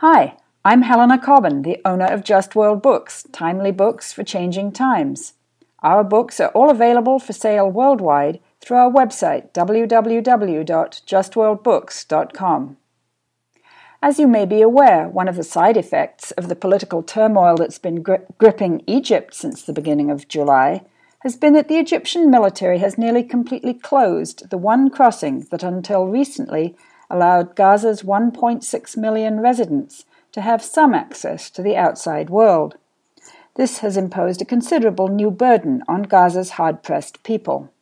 Hi, I'm Helena Cobban, the owner of Just World Books, timely books for changing times. Our books are all available for sale worldwide through our website www.justworldbooks.com. As you may be aware, one of the side effects of the political turmoil that's been gri- gripping Egypt since the beginning of July has been that the Egyptian military has nearly completely closed the one crossing that until recently allowed Gaza's 1.6 million residents to have some access to the outside world. This has imposed a considerable new burden on Gaza's hard pressed people.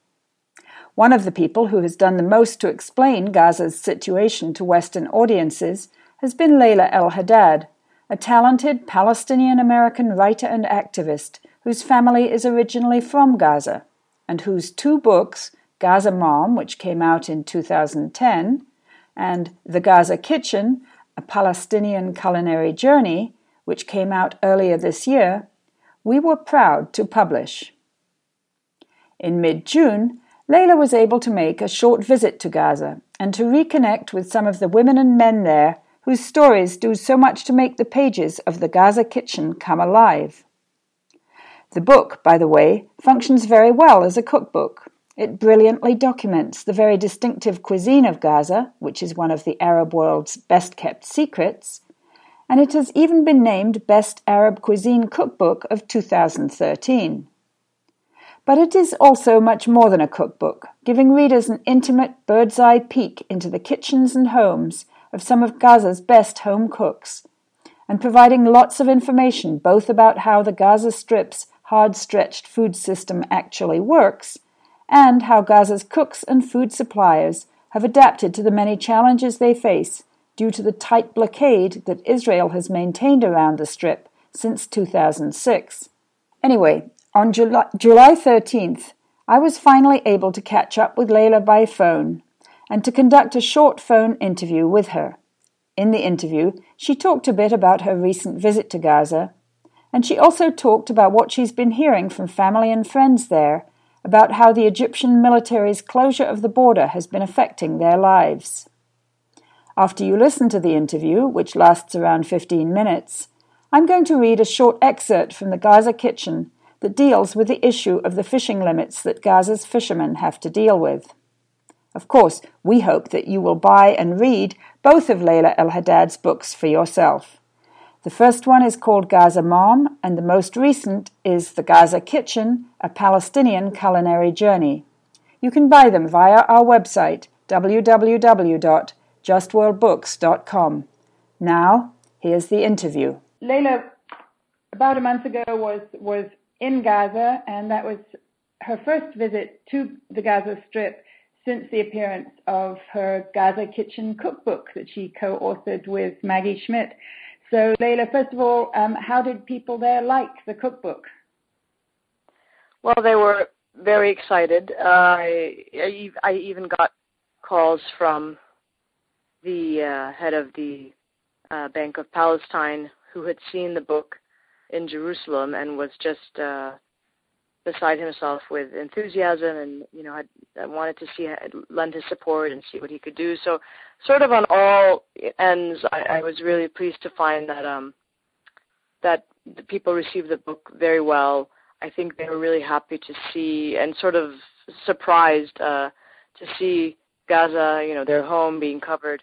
One of the people who has done the most to explain Gaza's situation to Western audiences has been Layla El Haddad, a talented Palestinian American writer and activist whose family is originally from Gaza and whose two books, Gaza Mom, which came out in 2010, and The Gaza Kitchen, A Palestinian Culinary Journey, which came out earlier this year, we were proud to publish. In mid June, Layla was able to make a short visit to Gaza and to reconnect with some of the women and men there whose stories do so much to make the pages of the Gaza Kitchen come alive. The book, by the way, functions very well as a cookbook. It brilliantly documents the very distinctive cuisine of Gaza, which is one of the Arab world's best kept secrets, and it has even been named Best Arab Cuisine Cookbook of 2013. But it is also much more than a cookbook, giving readers an intimate bird's eye peek into the kitchens and homes of some of Gaza's best home cooks, and providing lots of information both about how the Gaza Strip's hard stretched food system actually works and how Gaza's cooks and food suppliers have adapted to the many challenges they face due to the tight blockade that Israel has maintained around the Strip since 2006. Anyway, on July, July 13th, I was finally able to catch up with Layla by phone and to conduct a short phone interview with her. In the interview, she talked a bit about her recent visit to Gaza, and she also talked about what she's been hearing from family and friends there about how the Egyptian military's closure of the border has been affecting their lives. After you listen to the interview, which lasts around 15 minutes, I'm going to read a short excerpt from the Gaza Kitchen that deals with the issue of the fishing limits that Gaza's fishermen have to deal with. Of course, we hope that you will buy and read both of Layla El Haddad's books for yourself. The first one is called Gaza Mom, and the most recent is The Gaza Kitchen, a Palestinian culinary journey. You can buy them via our website, www.justworldbooks.com. Now, here's the interview. Layla, about a month ago, was, was in Gaza, and that was her first visit to the Gaza Strip since the appearance of her Gaza Kitchen cookbook that she co authored with Maggie Schmitt. So, Layla, first of all, um, how did people there like the cookbook? Well, they were very excited. Uh, I, I even got calls from the uh, head of the uh, Bank of Palestine who had seen the book in Jerusalem and was just uh, beside himself with enthusiasm and you know had, I wanted to see lend his support and see what he could do. So sort of on all ends I, I was really pleased to find that um that the people received the book very well. I think they were really happy to see and sort of surprised uh to see Gaza you know their home being covered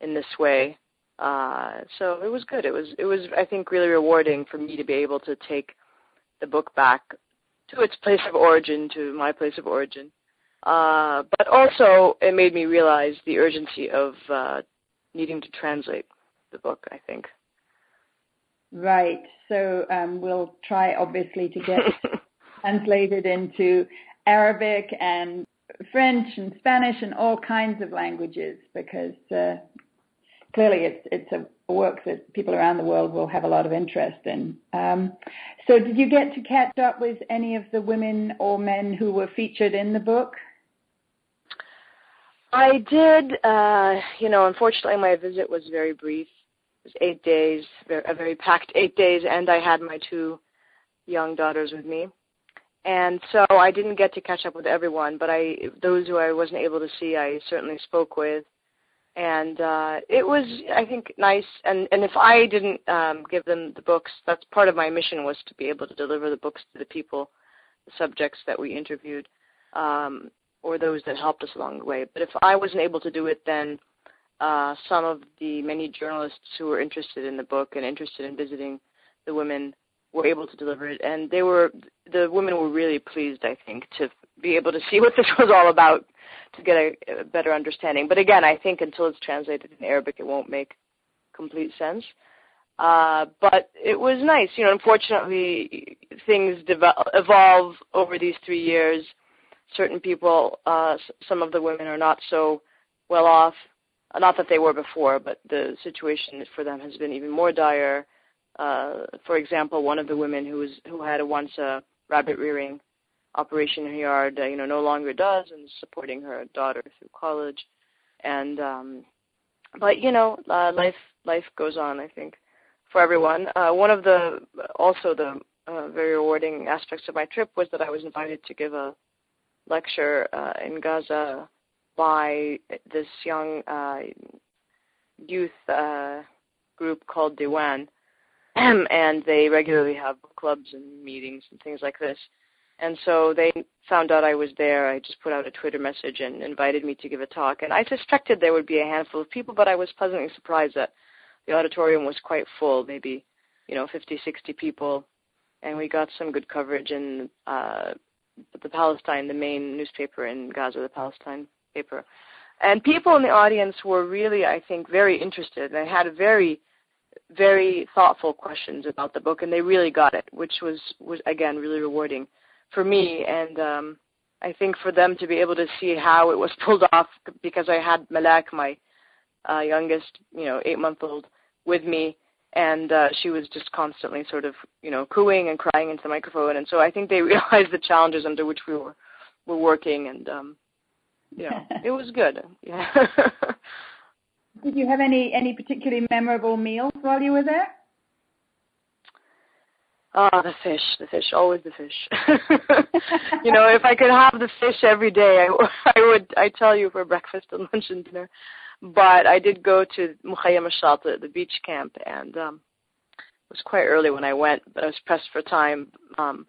in this way. Uh so it was good. It was it was I think really rewarding for me to be able to take the book back to its place of origin, to my place of origin. Uh, but also, it made me realize the urgency of uh, needing to translate the book, I think. Right. So um, we'll try, obviously, to get translated into Arabic and French and Spanish and all kinds of languages because uh, clearly it's it's a work that people around the world will have a lot of interest in. Um, so, did you get to catch up with any of the women or men who were featured in the book? I did. Uh, you know, unfortunately, my visit was very brief. It was eight days, a very packed eight days, and I had my two young daughters with me. And so I didn't get to catch up with everyone, but I those who I wasn't able to see, I certainly spoke with and uh, it was I think nice. And and if I didn't um, give them the books, that's part of my mission was to be able to deliver the books to the people, the subjects that we interviewed, um, or those that helped us along the way. But if I wasn't able to do it, then uh, some of the many journalists who were interested in the book and interested in visiting the women were able to deliver it, and they were the women were really pleased, I think, to be able to see what this was all about, to get a, a better understanding. But again, I think until it's translated in Arabic, it won't make complete sense. Uh, but it was nice, you know. Unfortunately, things develop, evolve over these three years. Certain people, uh, some of the women are not so well off. Not that they were before, but the situation for them has been even more dire uh, for example, one of the women who was who had once a rabbit rearing operation yard, you know, no longer does, and supporting her daughter through college. And um, but you know, uh, life life goes on. I think for everyone. Uh, one of the also the uh, very rewarding aspects of my trip was that I was invited to give a lecture uh, in Gaza by this young uh, youth uh, group called Diwan, and they regularly have clubs and meetings and things like this. And so they found out I was there. I just put out a Twitter message and invited me to give a talk. And I suspected there would be a handful of people, but I was pleasantly surprised that the auditorium was quite full, maybe, you know, 50, 60 people. And we got some good coverage in uh, the Palestine, the main newspaper in Gaza, the Palestine paper. And people in the audience were really, I think, very interested. They had very very thoughtful questions about the book, and they really got it, which was was again really rewarding for me, and um, I think for them to be able to see how it was pulled off because I had Malak, my uh, youngest, you know, eight month old, with me, and uh, she was just constantly sort of you know cooing and crying into the microphone, and so I think they realized the challenges under which we were were working, and um, yeah, it was good. Yeah. Did you have any any particularly memorable meals while you were there? Oh, the fish, the fish, always the fish. you know, if I could have the fish every day, I, I would. I tell you for breakfast and lunch and dinner. But I did go to Mukhayyam al the beach camp, and um, it was quite early when I went, but I was pressed for time. Um,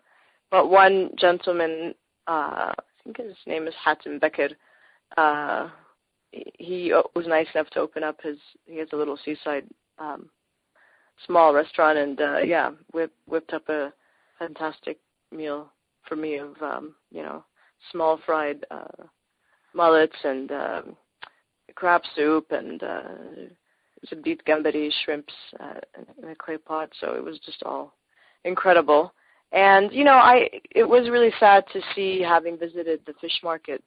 but one gentleman, uh, I think his name is Hatim Bekir, uh, he was nice enough to open up his he has a little seaside um small restaurant and uh yeah whip, whipped up a fantastic meal for me of um you know small fried uh mullets and um crab soup and uh some beef gambari shrimps uh, in a clay pot. So it was just all incredible. And you know i it was really sad to see having visited the fish market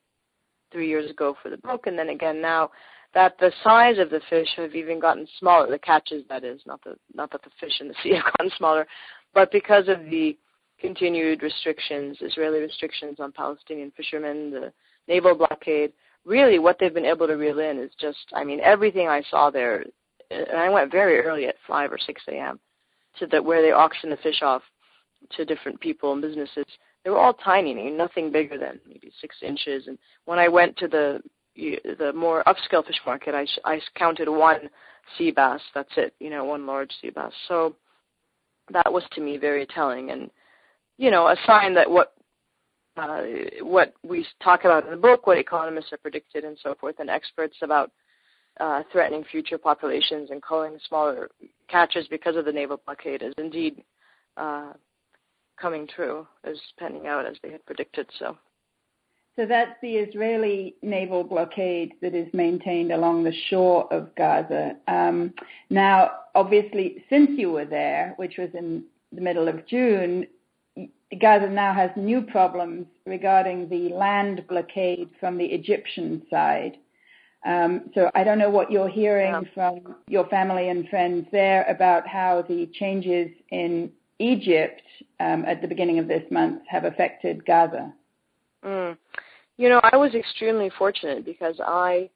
three years ago for the book, and then again now that the size of the fish have even gotten smaller. The catches, that is, not the not that the fish in the sea have gotten smaller, but because of the continued restrictions, Israeli restrictions on Palestinian fishermen, the naval blockade, really what they've been able to reel in is just, I mean, everything I saw there. And I went very early at 5 or 6 a.m. to the where they auction the fish off to different people and businesses they were all tiny, nothing bigger than maybe six inches. And when I went to the the more upscale fish market, I I counted one sea bass. That's it, you know, one large sea bass. So that was to me very telling, and you know, a sign that what uh, what we talk about in the book, what economists have predicted, and so forth, and experts about uh, threatening future populations and culling smaller catches because of the naval blockade is indeed uh, coming true, is panning out as they had predicted. So. So that's the Israeli naval blockade that is maintained along the shore of Gaza. Um, now, obviously, since you were there, which was in the middle of June, Gaza now has new problems regarding the land blockade from the Egyptian side. Um, so I don't know what you're hearing from your family and friends there about how the changes in Egypt um, at the beginning of this month have affected Gaza? Mm. You know, I was extremely fortunate because I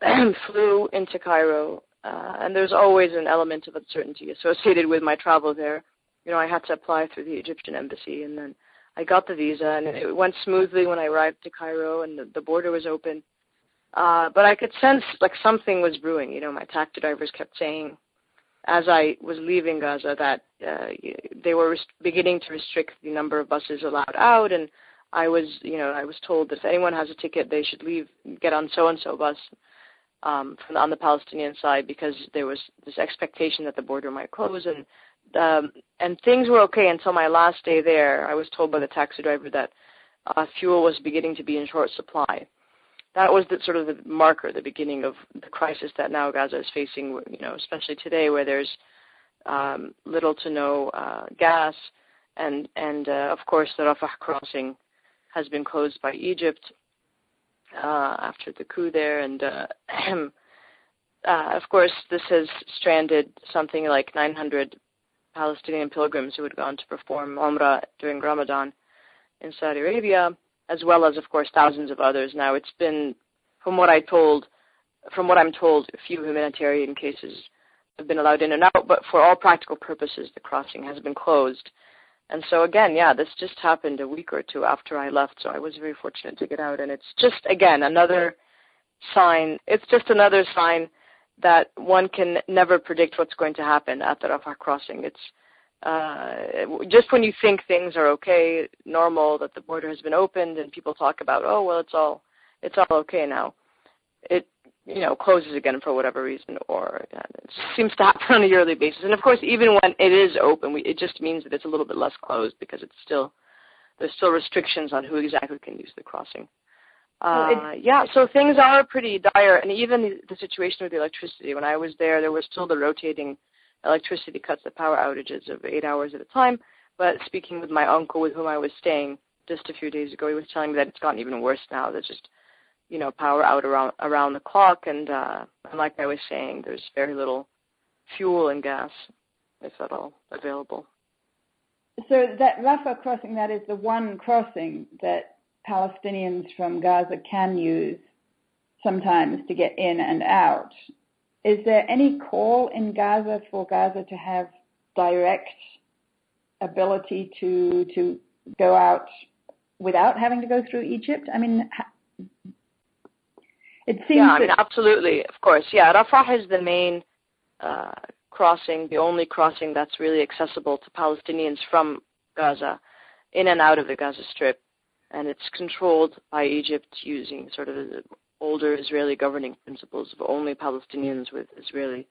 flew into Cairo, uh, and there's always an element of uncertainty associated with my travel there. You know, I had to apply through the Egyptian embassy, and then I got the visa, and it went smoothly when I arrived to Cairo, and the, the border was open. Uh, but I could sense like something was brewing. You know, my taxi drivers kept saying, as I was leaving Gaza, that uh, they were rest- beginning to restrict the number of buses allowed out, and I was, you know, I was told that if anyone has a ticket, they should leave, get on so and so bus um, from on the Palestinian side because there was this expectation that the border might close, and um, and things were okay until my last day there. I was told by the taxi driver that uh, fuel was beginning to be in short supply. That was the sort of the marker, the beginning of the crisis that now Gaza is facing. You know, especially today where there's um, little to no uh, gas, and and uh, of course the Rafah crossing has been closed by Egypt uh, after the coup there, and uh, uh, of course this has stranded something like 900 Palestinian pilgrims who had gone to perform Umrah during Ramadan in Saudi Arabia, as well as, of course, thousands of others. Now, it's been, from what I told, from what I'm told, a few humanitarian cases have been allowed in and out, but for all practical purposes, the crossing has been closed. And so again, yeah, this just happened a week or two after I left, so I was very fortunate to get out. And it's just again another sign. It's just another sign that one can never predict what's going to happen at the Rafah crossing. It's uh, just when you think things are okay, normal, that the border has been opened, and people talk about, oh well, it's all it's all okay now. It you know closes again for whatever reason, or uh, it seems to happen on a yearly basis. And of course, even when it is open, we, it just means that it's a little bit less closed because it's still there's still restrictions on who exactly can use the crossing. Uh, well, yeah, so things are pretty dire, and even the, the situation with the electricity. When I was there, there was still the rotating electricity cuts, the power outages of eight hours at a time. But speaking with my uncle, with whom I was staying just a few days ago, he was telling me that it's gotten even worse now. There's just you know power out around around the clock, and uh, and like I was saying, there's very little fuel and gas, if at all, available. So that Rafah crossing, that is the one crossing that Palestinians from Gaza can use sometimes to get in and out. Is there any call in Gaza for Gaza to have direct ability to to go out without having to go through Egypt? I mean, it seems. Yeah, I mean, absolutely, of course. Yeah, Rafah is the main uh, crossing, the only crossing that's really accessible to Palestinians from Gaza, in and out of the Gaza Strip, and it's controlled by Egypt using sort of older Israeli governing principles of only Palestinians with Israeli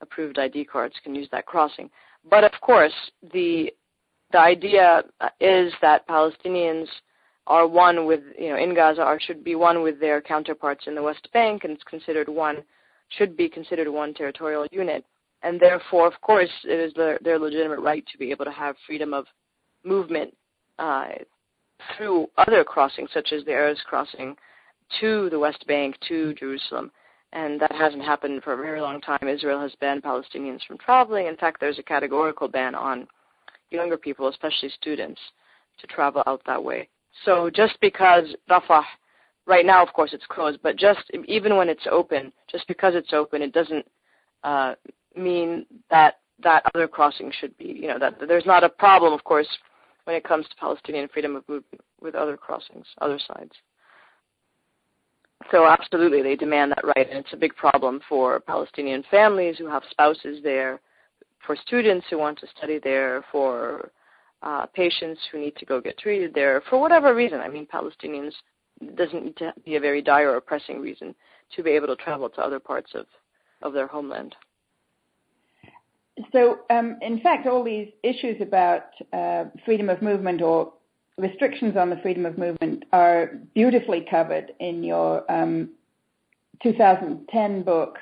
approved ID cards can use that crossing. But of course, the the idea is that Palestinians are one with you know in Gaza or should be one with their counterparts in the West Bank, and it's considered one should be considered one territorial unit, and therefore, of course, it is their, their legitimate right to be able to have freedom of movement uh, through other crossings, such as the Erez crossing, to the West Bank, to Jerusalem. And that hasn't happened for a very long time. Israel has banned Palestinians from traveling. In fact, there's a categorical ban on younger people, especially students, to travel out that way. So just because Rafah, right now, of course, it's closed, but just even when it's open, just because it's open, it doesn't uh, mean that that other crossing should be, you know, that, there's not a problem, of course, when it comes to Palestinian freedom of movement with other crossings, other sides. So absolutely, they demand that right, and it's a big problem for Palestinian families who have spouses there, for students who want to study there, for uh, patients who need to go get treated there, for whatever reason. I mean, Palestinians doesn't need to be a very dire or pressing reason to be able to travel to other parts of, of their homeland. So, um, in fact, all these issues about uh, freedom of movement or restrictions on the freedom of movement are beautifully covered in your um, 2010 book,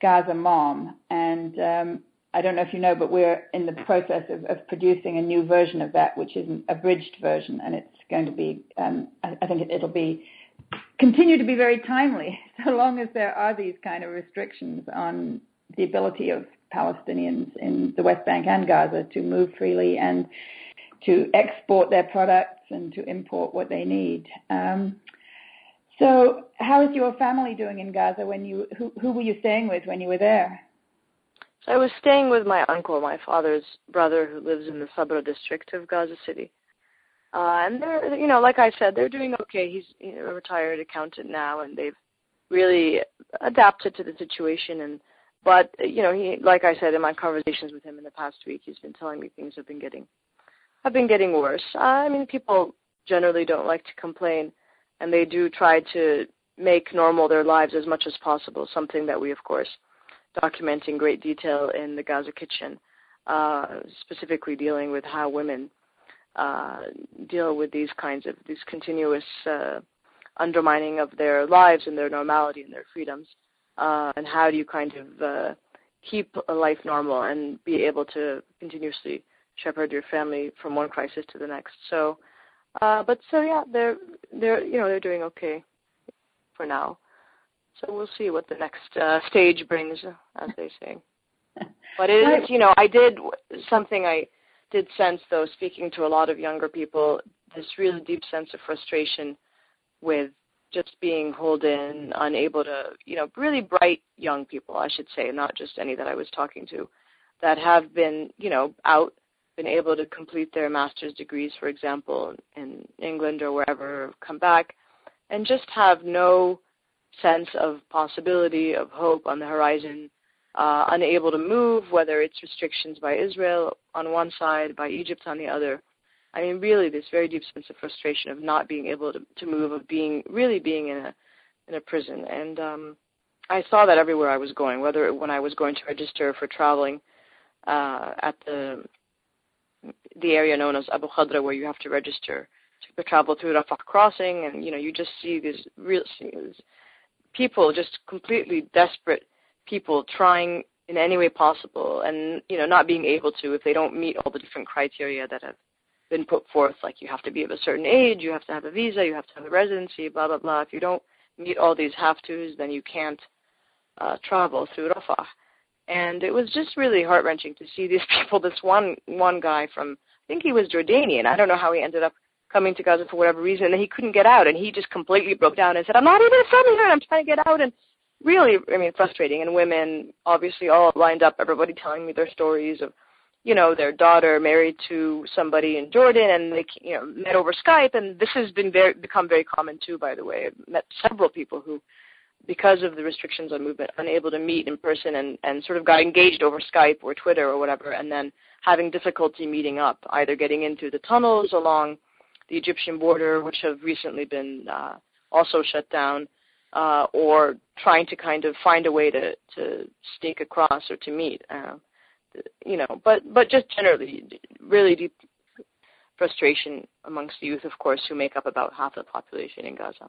Gaza Mom. And um, I don't know if you know, but we're in the process of, of, producing a new version of that, which is an abridged version, and it's going to be, um, I, I, think it, it'll be, continue to be very timely, so long as there are these kind of restrictions on the ability of Palestinians in the West Bank and Gaza to move freely and to export their products and to import what they need. Um, so, how is your family doing in Gaza? When you who, who were you staying with when you were there? I was staying with my uncle, my father's brother, who lives in the Sabra district of Gaza City. Uh, and they're, you know, like I said, they're doing okay. He's a retired accountant now, and they've really adapted to the situation and but you know he like I said in my conversations with him in the past week he's been telling me things have been getting have been getting worse. I mean people generally don't like to complain and they do try to make normal their lives as much as possible, something that we of course document in great detail in the Gaza kitchen, uh, specifically dealing with how women uh, deal with these kinds of these continuous uh, undermining of their lives and their normality and their freedoms, uh, and how do you kind of uh, keep a life normal and be able to continuously shepherd your family from one crisis to the next. So, uh, but so yeah, they're they're you know they're doing okay for now. So we'll see what the next uh, stage brings, as they say. But it is, you know, I did something I did sense though, speaking to a lot of younger people, this really deep sense of frustration with just being holed in, unable to, you know, really bright young people, I should say, not just any that I was talking to, that have been, you know, out, been able to complete their master's degrees, for example, in England or wherever, come back, and just have no sense of possibility, of hope on the horizon, uh, unable to move, whether it's restrictions by Israel on one side, by Egypt on the other, I mean, really, this very deep sense of frustration of not being able to, to move, of being really being in a in a prison. And um, I saw that everywhere I was going, whether when I was going to register for traveling uh, at the the area known as Abu Khadra, where you have to register to travel through Rafah crossing, and you know, you just see these real people, just completely desperate people trying in any way possible, and you know, not being able to if they don't meet all the different criteria that have been put forth, like you have to be of a certain age, you have to have a visa, you have to have a residency, blah blah blah. If you don't meet all these have tos, then you can't uh, travel through Rafah. And it was just really heart wrenching to see these people. This one one guy from I think he was Jordanian. I don't know how he ended up coming to Gaza for whatever reason, and he couldn't get out, and he just completely broke down and said, "I'm not even from here. I'm trying to get out." And really, I mean, frustrating. And women, obviously, all lined up. Everybody telling me their stories of you know, their daughter married to somebody in Jordan and they, you know, met over Skype. And this has been very, become very common too, by the way. I've met several people who, because of the restrictions on movement, unable to meet in person and, and sort of got engaged over Skype or Twitter or whatever, and then having difficulty meeting up, either getting into the tunnels along the Egyptian border, which have recently been uh, also shut down, uh, or trying to kind of find a way to, to sneak across or to meet. Uh, you know, but but just generally, really deep frustration amongst the youth, of course, who make up about half the population in Gaza.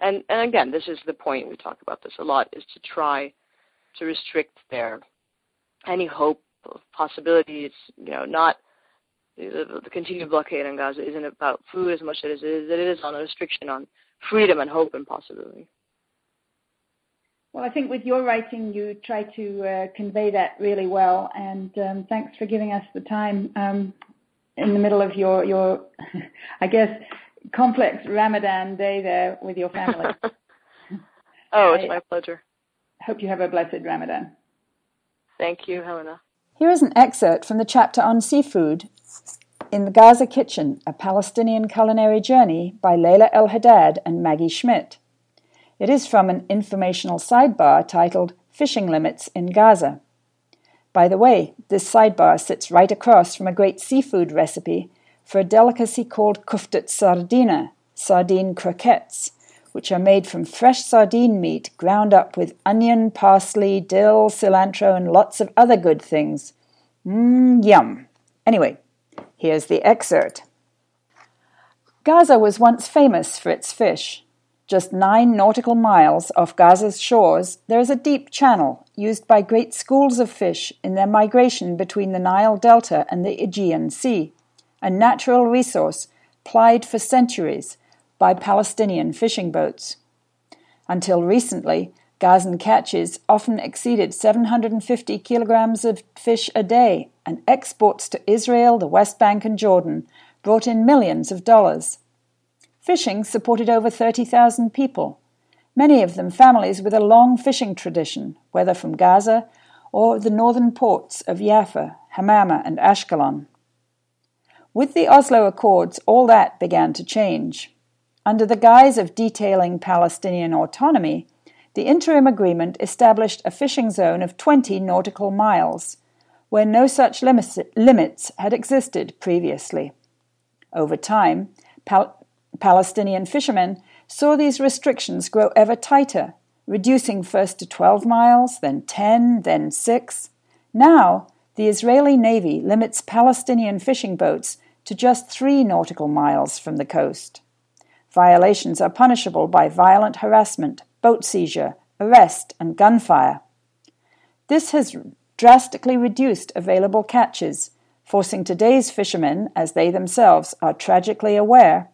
And and again, this is the point we talk about this a lot: is to try to restrict their any hope of possibilities. You know, not the, the continued blockade on Gaza isn't about food as much as it is that it is on a restriction on freedom and hope and possibility. Well, I think with your writing, you try to uh, convey that really well, and um, thanks for giving us the time um, in the middle of your, your, I guess, complex Ramadan day there with your family. oh, it's I my pleasure. Hope you have a blessed Ramadan. Thank you, Helena. Here is an excerpt from the chapter on seafood in the Gaza Kitchen, a Palestinian culinary journey by Leila El Haddad and Maggie Schmitt. It is from an informational sidebar titled Fishing Limits in Gaza. By the way, this sidebar sits right across from a great seafood recipe for a delicacy called kuftat sardina, sardine croquettes, which are made from fresh sardine meat ground up with onion, parsley, dill, cilantro, and lots of other good things. Mmm, yum. Anyway, here's the excerpt. Gaza was once famous for its fish. Just nine nautical miles off Gaza's shores, there is a deep channel used by great schools of fish in their migration between the Nile Delta and the Aegean Sea, a natural resource plied for centuries by Palestinian fishing boats. Until recently, Gazan catches often exceeded 750 kilograms of fish a day, and exports to Israel, the West Bank, and Jordan brought in millions of dollars. Fishing supported over 30,000 people, many of them families with a long fishing tradition, whether from Gaza or the northern ports of Jaffa, Hamama, and Ashkelon. With the Oslo Accords, all that began to change. Under the guise of detailing Palestinian autonomy, the interim agreement established a fishing zone of 20 nautical miles, where no such limits had existed previously. Over time, Pal- Palestinian fishermen saw these restrictions grow ever tighter, reducing first to 12 miles, then 10, then 6. Now, the Israeli Navy limits Palestinian fishing boats to just 3 nautical miles from the coast. Violations are punishable by violent harassment, boat seizure, arrest, and gunfire. This has drastically reduced available catches, forcing today's fishermen, as they themselves are tragically aware,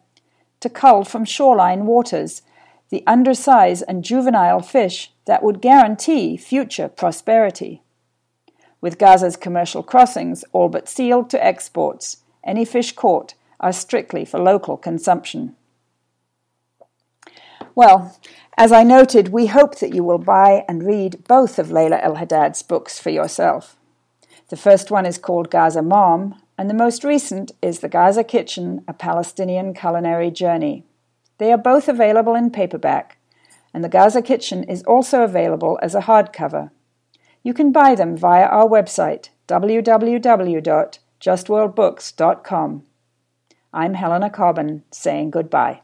to cull from shoreline waters the undersize and juvenile fish that would guarantee future prosperity. With Gaza's commercial crossings all but sealed to exports, any fish caught are strictly for local consumption. Well, as I noted, we hope that you will buy and read both of Layla El Haddad's books for yourself. The first one is called Gaza Mom, and the most recent is The Gaza Kitchen A Palestinian Culinary Journey. They are both available in paperback, and The Gaza Kitchen is also available as a hardcover. You can buy them via our website, www.justworldbooks.com. I'm Helena Cobban saying goodbye.